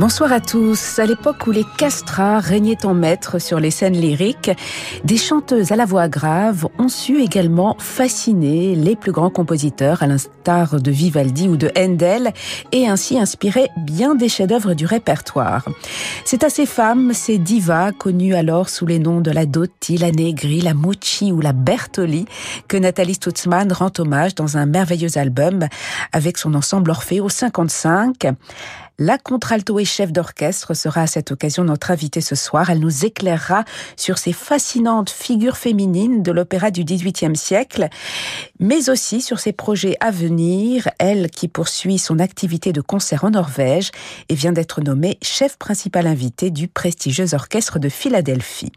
Bonsoir à tous. À l'époque où les castrats régnaient en maître sur les scènes lyriques, des chanteuses à la voix grave ont su également fasciner les plus grands compositeurs, à l'instar de Vivaldi ou de Handel, et ainsi inspirer bien des chefs-d'œuvre du répertoire. C'est à ces femmes, ces divas, connues alors sous les noms de la Dotti, la Negri, la Mucci ou la Bertoli, que Nathalie Stutzmann rend hommage dans un merveilleux album avec son ensemble au 55. La contralto et chef d'orchestre sera à cette occasion notre invitée ce soir. Elle nous éclairera sur ces fascinantes figures féminines de l'opéra du XVIIIe siècle, mais aussi sur ses projets à venir. Elle qui poursuit son activité de concert en Norvège et vient d'être nommée chef principal invité du prestigieux orchestre de Philadelphie.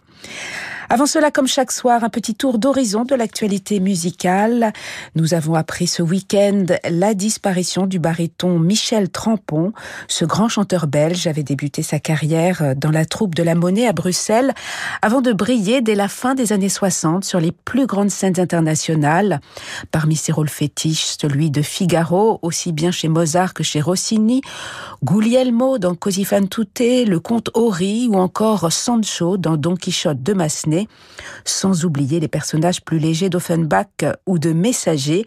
Avant cela, comme chaque soir, un petit tour d'horizon de l'actualité musicale. Nous avons appris ce week-end la disparition du baryton Michel Trampon. Ce grand chanteur belge avait débuté sa carrière dans la troupe de la Monnaie à Bruxelles avant de briller dès la fin des années 60 sur les plus grandes scènes internationales. Parmi ses rôles fétiches, celui de Figaro, aussi bien chez Mozart que chez Rossini, Guglielmo dans Così fan tutte, le comte Ori ou encore Sancho dans Don Quichotte de Massenet sans oublier les personnages plus légers d'Offenbach ou de Messager,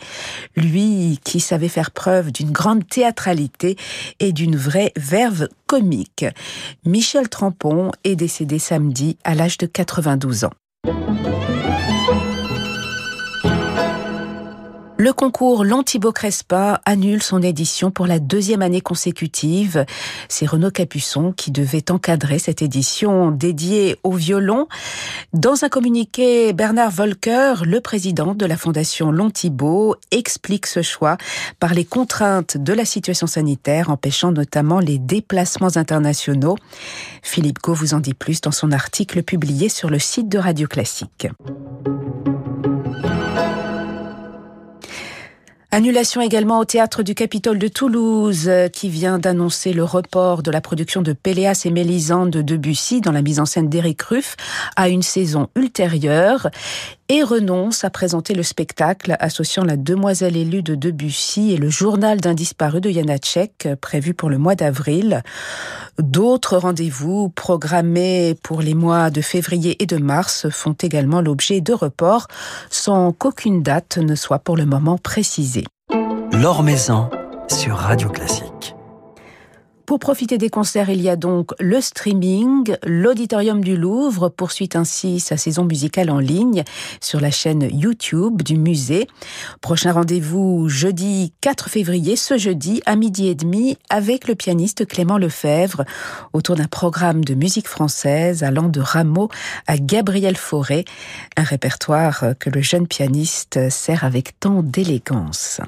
lui qui savait faire preuve d'une grande théâtralité et d'une vraie verve comique. Michel Trampon est décédé samedi à l'âge de 92 ans. Le concours L'Antibo Crespa annule son édition pour la deuxième année consécutive. C'est Renaud Capuçon qui devait encadrer cette édition dédiée au violon. Dans un communiqué, Bernard Volker, le président de la fondation L'Antibo, explique ce choix par les contraintes de la situation sanitaire empêchant notamment les déplacements internationaux. Philippe Gau vous en dit plus dans son article publié sur le site de Radio Classique. Annulation également au théâtre du Capitole de Toulouse, euh, qui vient d'annoncer le report de la production de Péléas et Mélisande de Debussy dans la mise en scène d'Éric Ruff à une saison ultérieure et renonce à présenter le spectacle associant la demoiselle élue de Debussy et le journal d'un disparu de Janacek prévu pour le mois d'avril. D'autres rendez-vous programmés pour les mois de février et de mars font également l'objet de reports sans qu'aucune date ne soit pour le moment précisée. L'Or Maison sur Radio Classique. Pour profiter des concerts, il y a donc le streaming. L'Auditorium du Louvre poursuit ainsi sa saison musicale en ligne sur la chaîne YouTube du musée. Prochain rendez-vous jeudi 4 février, ce jeudi à midi et demi avec le pianiste Clément Lefebvre autour d'un programme de musique française allant de Rameau à Gabriel Fauré, un répertoire que le jeune pianiste sert avec tant d'élégance.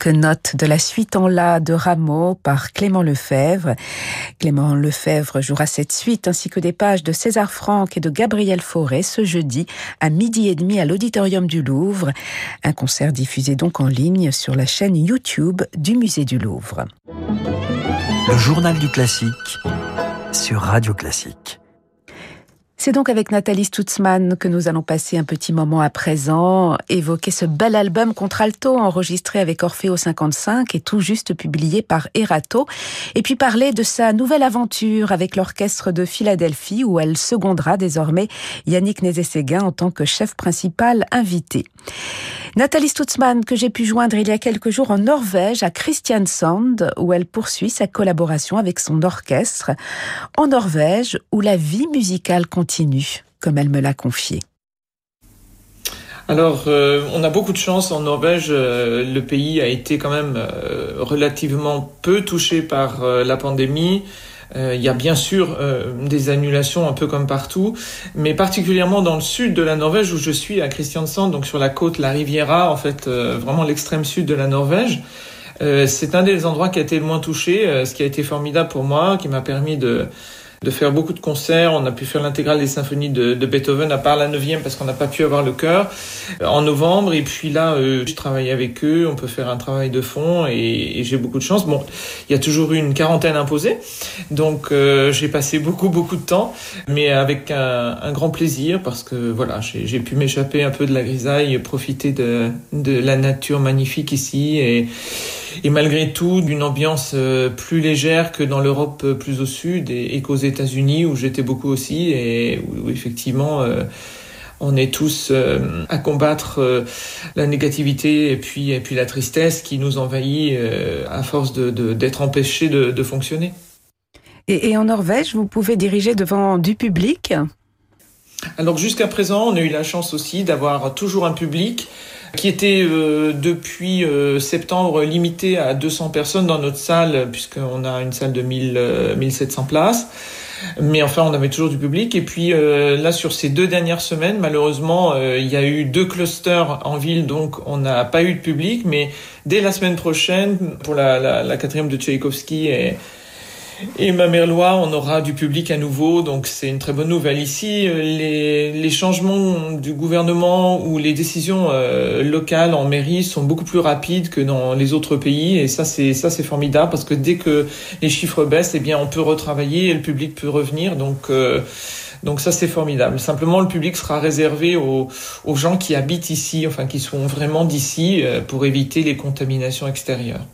Quelques notes de la suite en la de Rameau par Clément Lefebvre. Clément Lefebvre jouera cette suite ainsi que des pages de César Franck et de Gabriel Fauré ce jeudi à midi et demi à l'Auditorium du Louvre. Un concert diffusé donc en ligne sur la chaîne YouTube du Musée du Louvre. Le journal du classique sur Radio Classique. C'est donc avec Nathalie Stutzmann que nous allons passer un petit moment à présent, évoquer ce bel album contralto enregistré avec Orfeo 55 et tout juste publié par Erato, et puis parler de sa nouvelle aventure avec l'orchestre de Philadelphie où elle secondera désormais Yannick Nézé-Séguin en tant que chef principal invité. Nathalie Stutzmann, que j'ai pu joindre il y a quelques jours en Norvège, à Kristiansand, où elle poursuit sa collaboration avec son orchestre. En Norvège, où la vie musicale continue, comme elle me l'a confié. Alors, euh, on a beaucoup de chance en Norvège. Euh, le pays a été quand même euh, relativement peu touché par la pandémie. Euh, il y a bien sûr euh, des annulations un peu comme partout, mais particulièrement dans le sud de la Norvège où je suis à Kristiansand, donc sur la côte La Riviera, en fait euh, vraiment l'extrême sud de la Norvège. c'est un des endroits qui a été le moins touché, ce qui a été formidable pour moi, qui m'a permis de de faire beaucoup de concerts. On a pu faire l'intégrale des symphonies de, Beethoven, à part la neuvième parce qu'on n'a pas pu avoir le chœur euh, en novembre. Et puis là, euh, je travaille avec eux. On peut faire un travail de fond et, et j'ai beaucoup de chance. Bon, il y a toujours eu une quarantaine imposée, donc euh, j'ai passé beaucoup beaucoup de temps, mais avec un, un grand plaisir parce que voilà, j'ai pu m'échapper un peu de la grisaille, profiter de, de la nature magnifique ici et et malgré tout d'une ambiance euh, plus légère que dans l'Europe euh, plus au sud et, qu'aux États-Unis où j'étais beaucoup aussi et où, effectivement euh, on est tous à combattre la négativité et puis et puis la tristesse qui nous envahit à force de d'être empêchés de, de, fonctionner. Et, et en Norvège, vous pouvez diriger devant du public? Alors jusqu'à présent, on a eu la chance aussi d'avoir toujours un public qui était euh, depuis euh, septembre limité à 200 personnes dans notre salle, puisqu'on a une salle de 1000, 1700 euh, places. Mais enfin, on avait toujours du public. Et puis là, sur ces deux dernières semaines, malheureusement, il y a eu deux clusters en ville, donc on n'a pas eu de public. Mais dès la semaine prochaine, pour la, la, la quatrième de Tchaïkovski et et ma Merlois, on aura du public à nouveau, donc c'est une très bonne nouvelle. Ici, euh, les, les changements du gouvernement ou les décisions euh, locales en mairie sont beaucoup plus rapides que dans les autres pays, et ça c'est ça c'est formidable parce que dès que les chiffres baissent, eh bien on peut retravailler et le public peut revenir. Donc euh, donc ça c'est formidable. Simplement le public sera réservé aux, aux gens qui habitent ici, enfin qui sont vraiment d'ici, pour éviter les contaminations extérieures.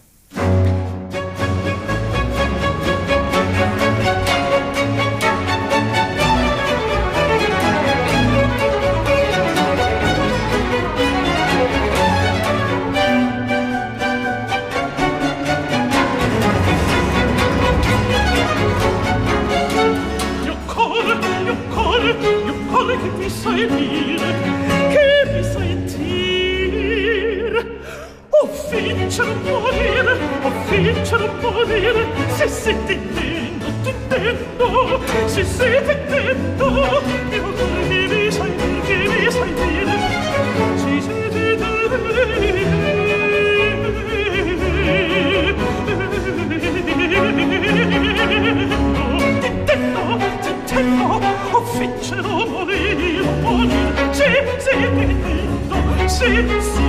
sit, sit.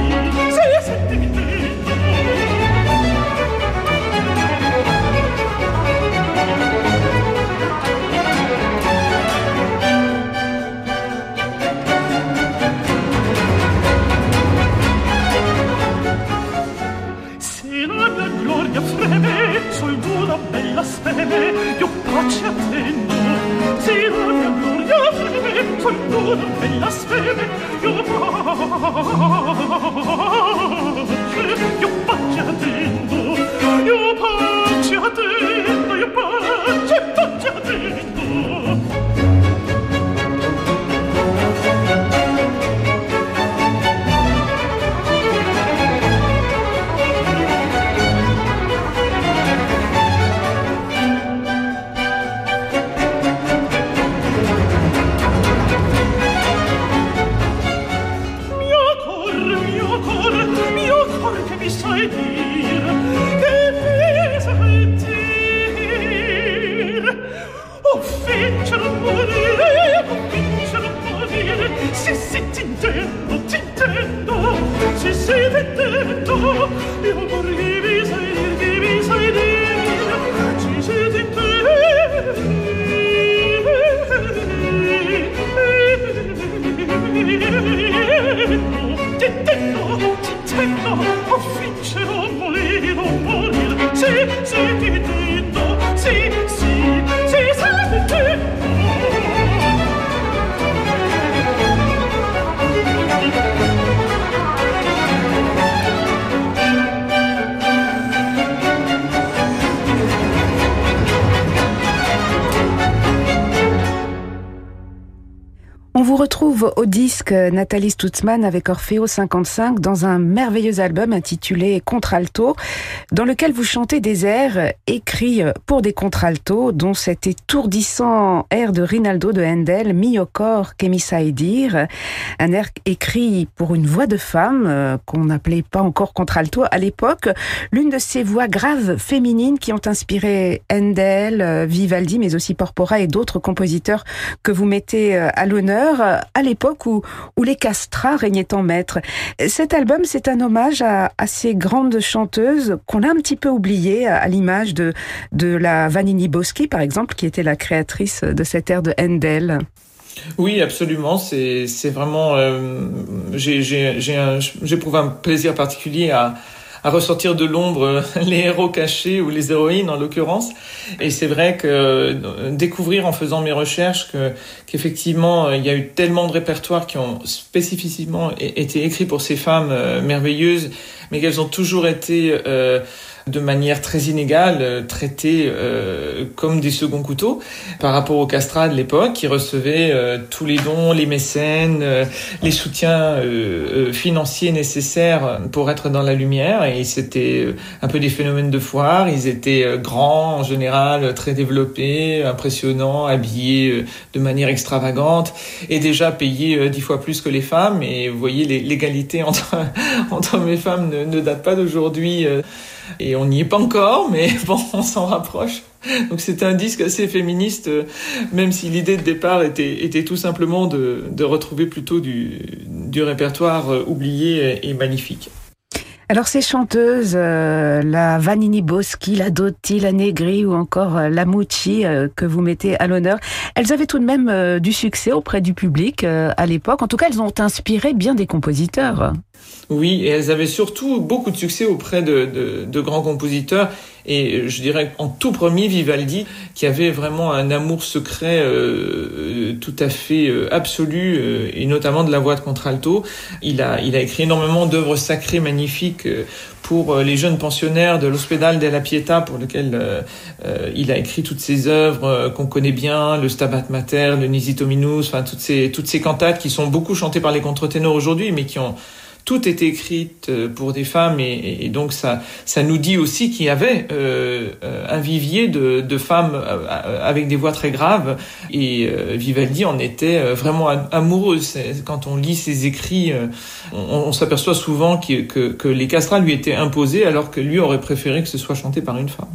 Vous retrouve au disque Nathalie Stutzmann avec Orfeo 55 dans un merveilleux album intitulé Contralto, dans lequel vous chantez des airs écrits pour des contraltos, dont cet étourdissant air de Rinaldo de Handel, Mi au corps un air écrit pour une voix de femme euh, qu'on n'appelait pas encore contralto à l'époque, l'une de ces voix graves féminines qui ont inspiré Handel, euh, Vivaldi, mais aussi Porpora et d'autres compositeurs que vous mettez euh, à l'honneur à l'époque où, les castrats régnaient en maître. Cet album, c'est un hommage à, ces grandes chanteuses qu'on a un petit peu oubliées, à, l'image de, de la Vanini Boschi, par exemple, qui était la créatrice de cette ère de Handel. Oui, absolument. C'est vraiment. Euh, un plaisir particulier à, à ressortir de l'ombre euh, les héros cachés ou les héroïnes en l'occurrence. Et c'est vrai que euh, découvrir en faisant mes recherches que qu'effectivement il y a eu tellement de répertoires qui ont spécifiquement été écrits pour ces femmes euh, merveilleuses, mais qu'elles ont toujours été de manière très inégale, euh, traités euh, comme des seconds couteaux par rapport aux castrats de l'époque qui recevaient euh, tous les dons, les mécènes, les soutiens financiers nécessaires pour être dans la lumière. Et c'était un peu des phénomènes de foire, ils étaient grands en général, très développés, impressionnants, habillés de manière extravagante et déjà payés dix fois plus que les femmes. Et vous voyez l'égalité entre, entre hommes et femmes ne date pas d'aujourd'hui et on n'y est pas encore, mais bon, on s'en rapproche. Donc c'est un disque assez féministe, même si l'idée de départ était, tout simplement de, retrouver plutôt du, répertoire oublié et magnifique. Alors ces chanteuses, euh, la Vanini Boschi, la Dotti, la Negri ou encore euh, la Mucci euh, que vous mettez à l'honneur, elles avaient tout de même du succès auprès du public à l'époque. En tout cas, elles ont inspiré bien des compositeurs. Oui, et elles avaient surtout beaucoup de succès auprès de, de, grands compositeurs. Et je dirais en tout premier Vivaldi, qui avait vraiment un amour secret euh, tout à fait euh, absolu, euh, et notamment de la voix de contralto. Il a, il a écrit énormément d'œuvres sacrées magnifiques pour les jeunes pensionnaires de l'Hospital della Pietà, pour lequel il a écrit toutes ces œuvres qu'on connaît bien, le Stabat Mater, le Nisi Dominus, enfin toutes ces, toutes ces cantates qui sont beaucoup chantées par les contre-ténors aujourd'hui, mais qui ont tout est écrite euh, pour des femmes et, donc ça, ça nous dit aussi qu'il y avait euh, un vivier de, de, femmes euh, avec des voix très graves et Vivaldi en était vraiment amoureux. Quand on lit ses écrits, on, s'aperçoit souvent que, que, que les castrats lui étaient imposés alors que lui aurait préféré que ce soit chanté par une femme.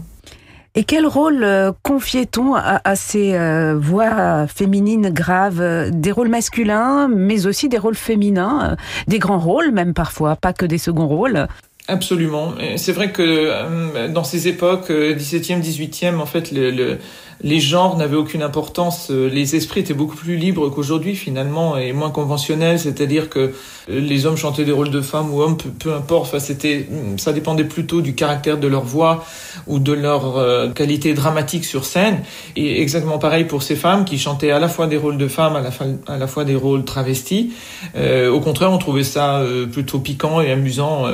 Et quel rôle euh, confiait-on à, ces euh, voix féminines graves? Des rôles masculins, mais aussi des rôles féminins, euh, des grands rôles même parfois, pas que des seconds rôles Absolument. C'est vrai que dans ces époques, 17e, 18e, en fait, le les genres n'avaient aucune importance. Euh, les esprits étaient beaucoup plus libres qu'aujourd'hui finalement et moins conventionnels. C'est-à-dire que euh, les hommes chantaient des rôles de femmes ou hommes, peu, importe. Enfin, c'était, ça dépendait plutôt du caractère de leur voix ou de leur euh, qualité dramatique sur scène. Et exactement pareil pour ces femmes qui chantaient à la fois des rôles de femmes, à la fois des rôles travestis. au contraire, on trouvait ça plutôt piquant et amusant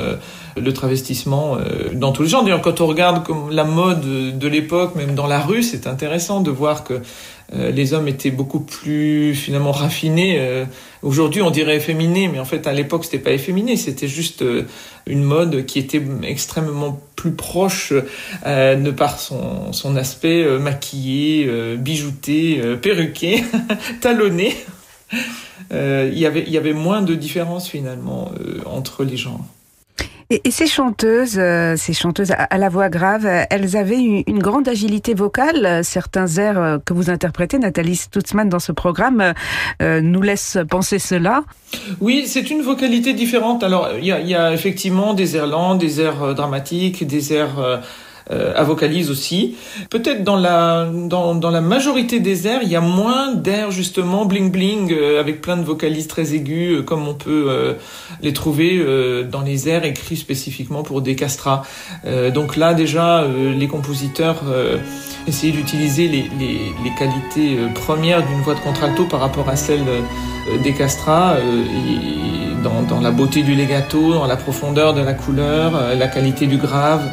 le travestissement euh, dans tous les genres. D'ailleurs, quand on regarde la mode de l'époque, même dans la rue, c'est intéressant de voir que euh, les hommes étaient beaucoup plus finalement raffinés. Euh, aujourd'hui, on dirait efféminés, mais en fait, à l'époque, c'était pas efféminé. C'était juste une mode qui était extrêmement plus proche de par son, aspect maquillé, bijouté, perruqué, talonné. Il y avait, il y avait moins de différence finalement entre les genres. Et, ces chanteuses, euh, ces chanteuses à, la voix grave, elles avaient une, grande agilité vocale. Certains airs euh, que vous interprétez, Nathalie Stutzmann, dans ce programme, euh, nous laissent penser cela. Oui, c'est une vocalité différente. Alors, il y a, y a, effectivement des airs lents, des airs dramatiques, des airs euh, à vocalise aussi. Peut-être dans la, dans, dans, la majorité des airs, il y a moins d'airs justement bling bling euh, avec plein de vocalises très aiguës euh, comme on peut euh, les trouver dans les airs écrits spécifiquement pour des castrats. donc là déjà, les compositeurs essayaient d'utiliser les, les, les, qualités premières d'une voix de contralto par rapport à celle des castrats et dans, dans la beauté du legato, dans la profondeur de la couleur, la qualité du grave.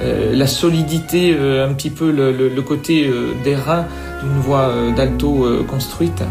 Euh, la solidité, euh, un petit peu le, le, côté euh, des reins d'une voix d'alto construite.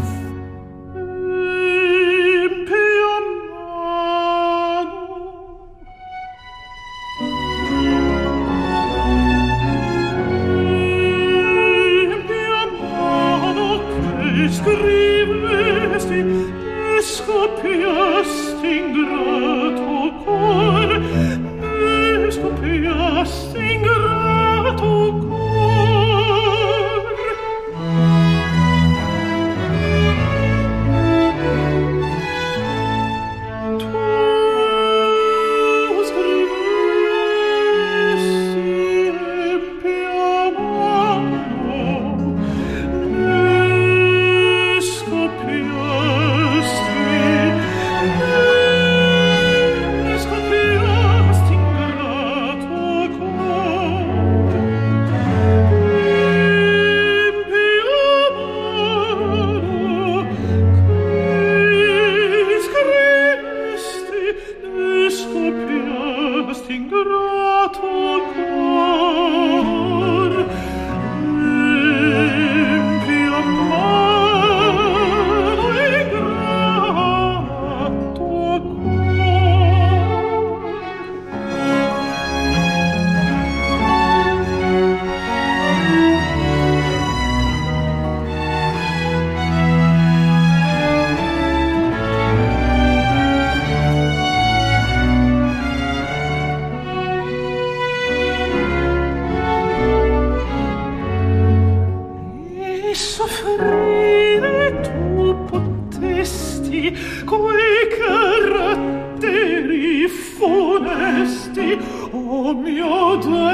soffrire tu potesti coi caratteri funesti o mio Dio.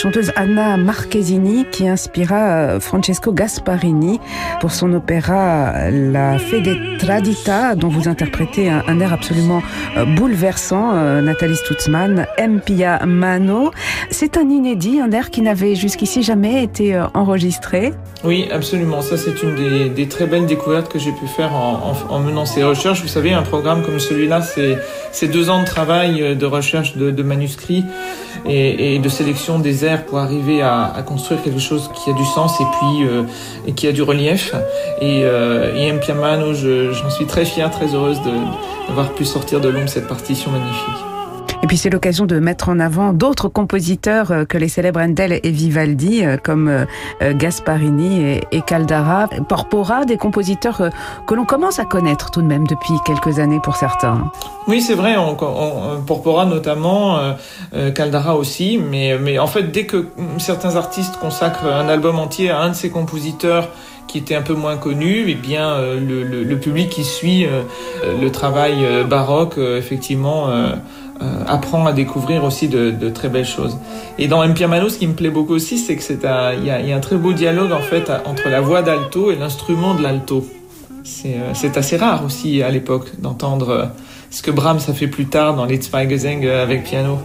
Chanteuse Anna Marchesini, qui inspira euh, Francesco Gasparini pour son opéra La Fede Tradita, dont vous interprétez un, air absolument euh, bouleversant, euh, Nathalie Stutzmann, Empia Mano. C'est un inédit, un air qui n'avait jusqu'ici jamais été enregistré. Oui, absolument. Ça, c'est une des, très belles découvertes que j'ai pu faire en, menant ces recherches. Vous savez, un programme comme celui-là, c'est deux ans de travail de recherche de manuscrits et, de sélection des airs pour arriver à, construire quelque chose qui a du sens et puis euh, qui a du relief. Et, euh, et Mpiamano, j'en suis très fière, très heureuse d'avoir pu sortir de l'ombre cette partition magnifique. Et puis c'est l'occasion de mettre en avant d'autres compositeurs euh, que les célèbres Handel et Vivaldi, euh, comme euh, Gasparini et Caldara. Porpora, des compositeurs que l'on commence à connaître tout de même depuis quelques années pour certains. Oui, c'est vrai, on, Porpora notamment, Caldara aussi, mais, mais en fait, dès que certains artistes consacrent un album entier à un de ces compositeurs, qui était un peu moins connu, et eh bien le, le, public qui suit le travail baroque, effectivement, euh, apprend à découvrir aussi de, très belles choses. Et dans M. Mano, ce qui me plaît beaucoup aussi, c'est que c'est il y a, un très beau dialogue en fait entre la voix d'alto et l'instrument de l'alto. C'est euh, assez rare aussi à l'époque d'entendre euh, ce que Brahms a fait plus tard dans Les Gesang avec piano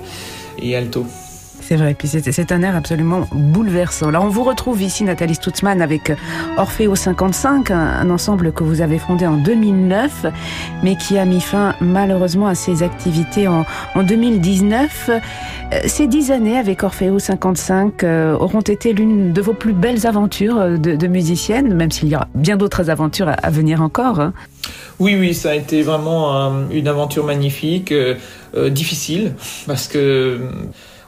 et alto. C'est vrai, puis c'est un air absolument bouleversant. Là, on vous retrouve ici, Nathalie Stutzmann, avec Orfeo 55, un, ensemble que vous avez fondé en 2009, mais qui a mis fin malheureusement à ses activités en, en 2019. Euh, ces dix années avec Orfeo 55 euh, auront été l'une de vos plus belles aventures euh, de, musicienne, même s'il y aura bien d'autres aventures à, venir encore. Hein. Oui, oui, ça a été vraiment une aventure magnifique, difficile, parce que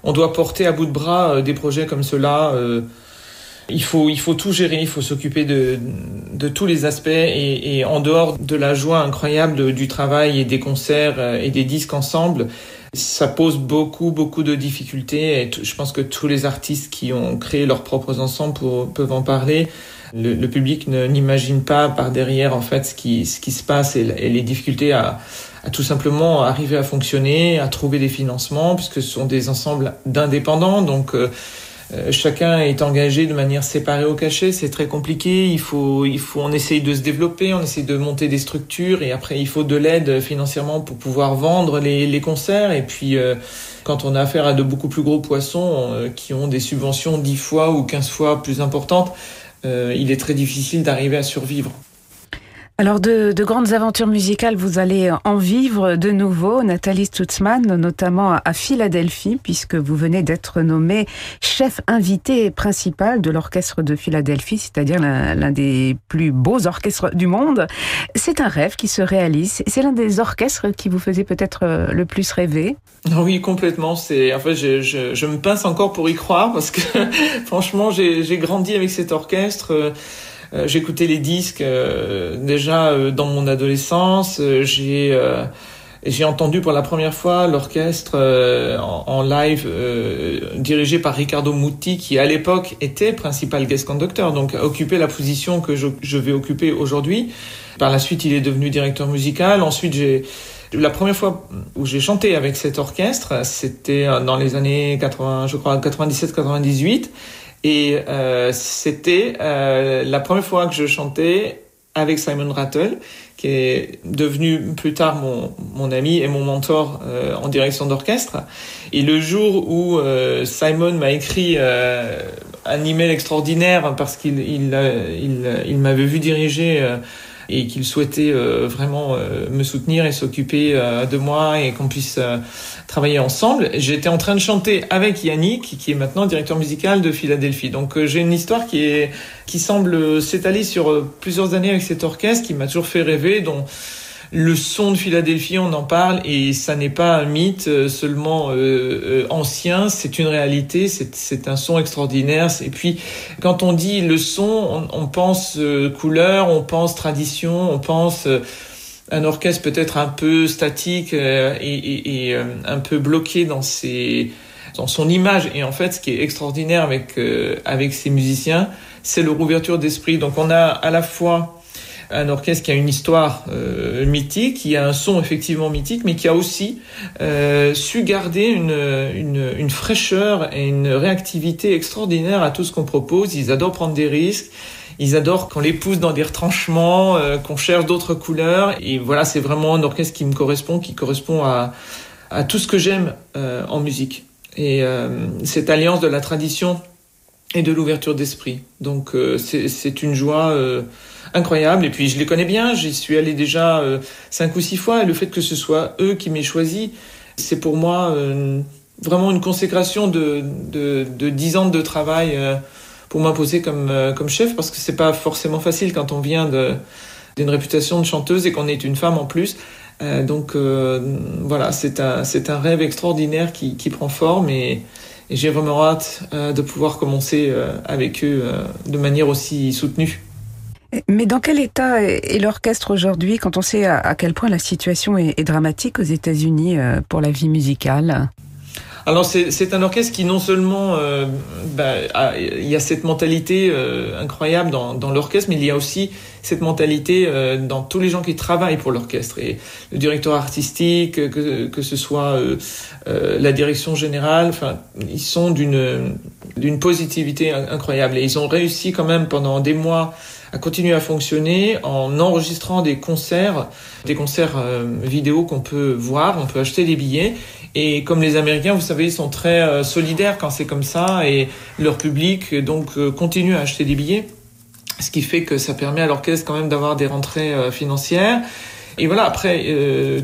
on doit porter à bout de bras euh, des projets comme cela. Euh, il faut, il faut tout gérer, il faut s'occuper de, de tous les aspects et, en dehors de la joie incroyable du travail et des concerts euh, et des disques ensemble, ça pose beaucoup, beaucoup de difficultés et je pense que tous les artistes qui ont créé leurs propres ensembles peuvent en parler. Le, public n'imagine pas par derrière en fait ce qui, ce qui se passe et, et les difficultés à, à tout simplement arriver à fonctionner, à trouver des financements, puisque ce sont des ensembles d'indépendants, donc euh, euh, chacun est engagé de manière séparée au cachet, c'est très compliqué. Il faut, il on essaye de se développer, on essaye de monter des structures, et après il faut de l'aide financièrement pour pouvoir vendre les, les concerts. Et puis euh, quand on a affaire à de beaucoup plus gros poissons qui ont des subventions 10 fois ou 15 fois plus importantes, il est très difficile d'arriver à survivre. Alors de, grandes aventures musicales, vous allez en vivre de nouveau, Nathalie Stutzmann, notamment à Philadelphie, puisque vous venez d'être nommé chef invité principal de l'orchestre de Philadelphie, c'est-à-dire l'un des plus beaux orchestres du monde. C'est un rêve qui se réalise. C'est l'un des orchestres qui vous faisait peut-être euh, le plus rêver. Oui, complètement. C'est en fait, je, je me pince encore pour y croire parce que franchement, j'ai grandi avec cet orchestre. Euh, j'écoutais les disques euh, déjà euh, dans mon adolescence. J'ai j'ai entendu pour la première fois l'orchestre en, live dirigé par Riccardo Muti, qui à l'époque était principal guest conductor, donc occupait la position que je, je vais occuper aujourd'hui. Par la suite, il est devenu directeur musical. Ensuite, j'ai La première fois où j'ai chanté avec cet orchestre, c'était dans les années 80, je crois 97-98, et euh, c'était euh, la première fois que je chantais avec Simon Rattle, qui est devenu plus tard mon, mon ami et mon mentor euh, en direction d'orchestre. Et le jour où euh, Simon m'a écrit euh, un email extraordinaire parce qu'il il, il, il m'avait vu diriger et qu'il souhaitait euh, vraiment euh, me soutenir et s'occuper euh, de moi et qu'on puisse travailler ensemble. J'étais en train de chanter avec Yannick, qui est maintenant directeur musical de Philadelphie. Donc j'ai une histoire qui est qui semble s'étaler sur plusieurs années avec cet orchestre, qui m'a toujours fait rêver, dont le son de Philadelphie, on en parle et ça n'est pas un mythe euh, seulement euh, euh, ancien, c'est une réalité, c'est un son extraordinaire. Et puis, quand on dit le son, on, pense couleur, on pense tradition, on pense un orchestre peut-être un peu statique et, un peu bloqué dans ses dans son image. Et en fait, ce qui est extraordinaire avec avec ces musiciens, c'est leur ouverture d'esprit. Donc, on a à la fois un orchestre qui a une histoire euh, mythique, qui a un son effectivement mythique, mais qui a aussi euh, su garder une, une, une, fraîcheur et une réactivité extraordinaire à tout ce qu'on propose. Ils adorent prendre des risques. Ils adorent qu'on les pousse dans des retranchements, euh, qu'on cherche d'autres couleurs. Et voilà, c'est vraiment un orchestre qui me correspond, qui correspond à, à tout ce que j'aime euh, en musique. Et cette alliance de la tradition et de l'ouverture d'esprit. Donc c'est une joie incroyable. Et puis je les connais bien, j'y suis allé déjà euh, cinq ou six fois. Et le fait que ce soit eux qui m'aient choisi, c'est pour moi euh, vraiment une consécration de, dix ans de travail euh, pour m'imposer comme, comme chef, parce que c'est pas forcément facile quand on vient d'une réputation de chanteuse et qu'on est une femme en plus. donc voilà, c'est un, un rêve extraordinaire qui, prend forme et j'ai vraiment hâte de pouvoir commencer avec eux de manière aussi soutenue. Mais dans quel état est l'orchestre aujourd'hui quand on sait à quel point la situation est dramatique aux États-Unis euh, pour la vie musicale? Alors c'est un orchestre qui non seulement euh, bah, il y a cette mentalité euh, incroyable dans, l'orchestre, mais il y a aussi cette mentalité dans tous les gens qui travaillent pour l'orchestre. Le directeur artistique, que, que ce soit la direction générale, enfin ils sont d'une d'une positivité incroyable. Et ils ont réussi quand même pendant des mois à continuer à fonctionner en enregistrant des concerts, des concerts vidéo qu'on peut voir, on peut acheter des billets et comme les Américains, vous savez, ils sont très euh, solidaires quand c'est comme ça et leur public donc euh, continue à acheter des billets, ce qui fait que ça permet à l'orchestre quand même d'avoir des rentrées euh, financières. Et voilà, après,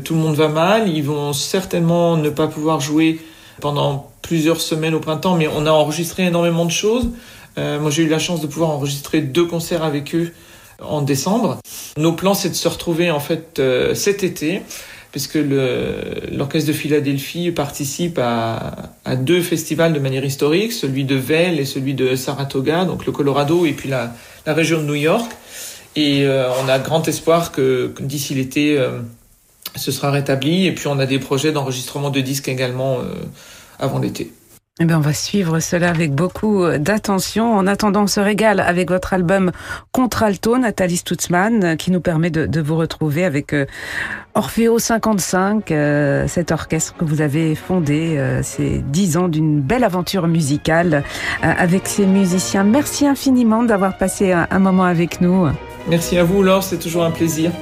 tout le monde va mal, ils vont certainement ne pas pouvoir jouer pendant plusieurs semaines au printemps, mais on a enregistré énormément de choses. Moi, j'ai eu la chance de pouvoir enregistrer deux concerts avec eux en décembre. Nos plans, c'est de se retrouver en fait cet été puisque l'Orchestre de Philadelphie participe à, à, deux festivals de manière historique, celui de Vail et celui de Saratoga, donc le Colorado et puis la, la région de New York. Et euh, on a grand espoir que, que d'ici l'été, euh, ce sera rétabli. Et puis on a des projets d'enregistrement de disques également euh, avant l'été. Eh bien, on va suivre cela avec beaucoup d'attention. En attendant, on se régale avec votre album Contralto, Nathalie Stutzmann, qui nous permet de, de vous retrouver avec euh, Orfeo 55, euh, cet orchestre que vous avez fondé. Euh, ces dix ans d'une belle aventure musicale avec ces musiciens. Merci infiniment d'avoir passé un moment avec nous. Merci à vous, Laure. C'est toujours un plaisir.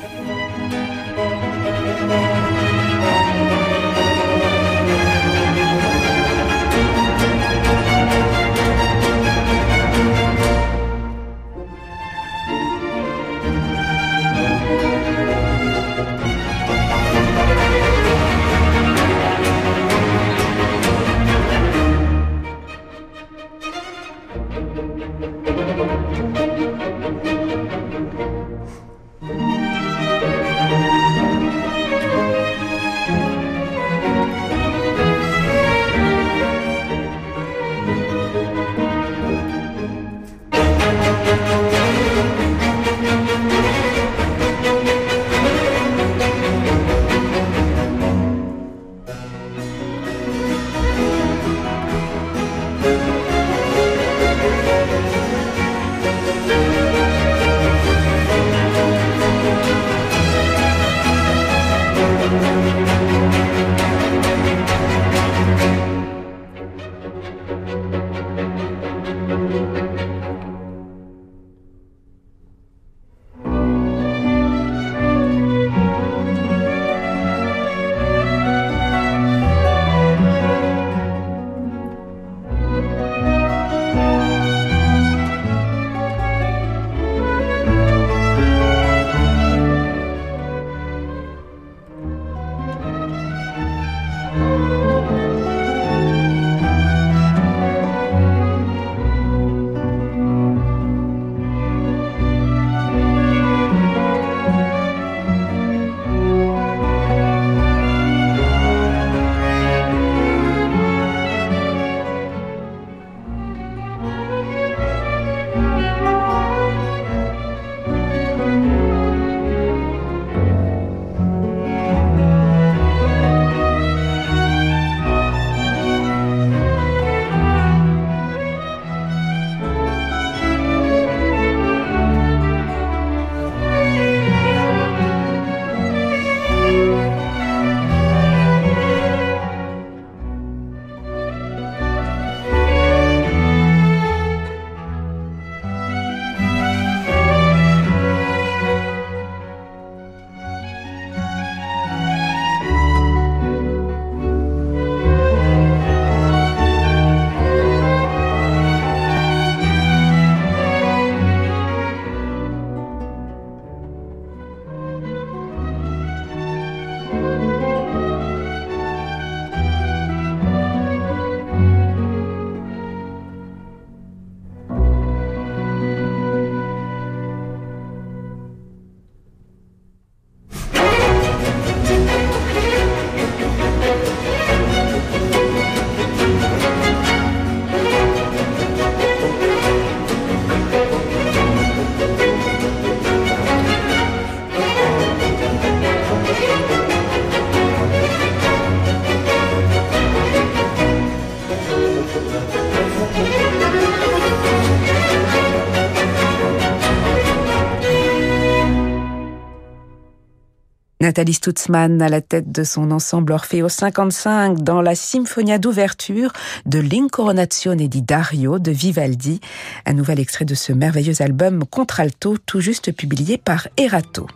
Nathalie Stutzmann à la tête de son ensemble Orfeo 55 dans la symphonia d'ouverture de L'Incoronazione di Dario de Vivaldi, un nouvel extrait de ce merveilleux album Contralto tout juste publié par Erato.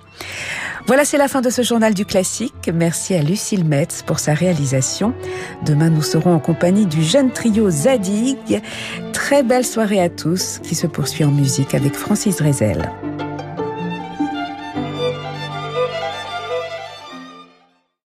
Voilà, c'est la fin de ce journal du classique. Merci à Lucille Metz pour sa réalisation. Demain, nous serons en compagnie du jeune trio Zadig. Très belle soirée à tous qui se poursuit en musique avec Francis Drezel.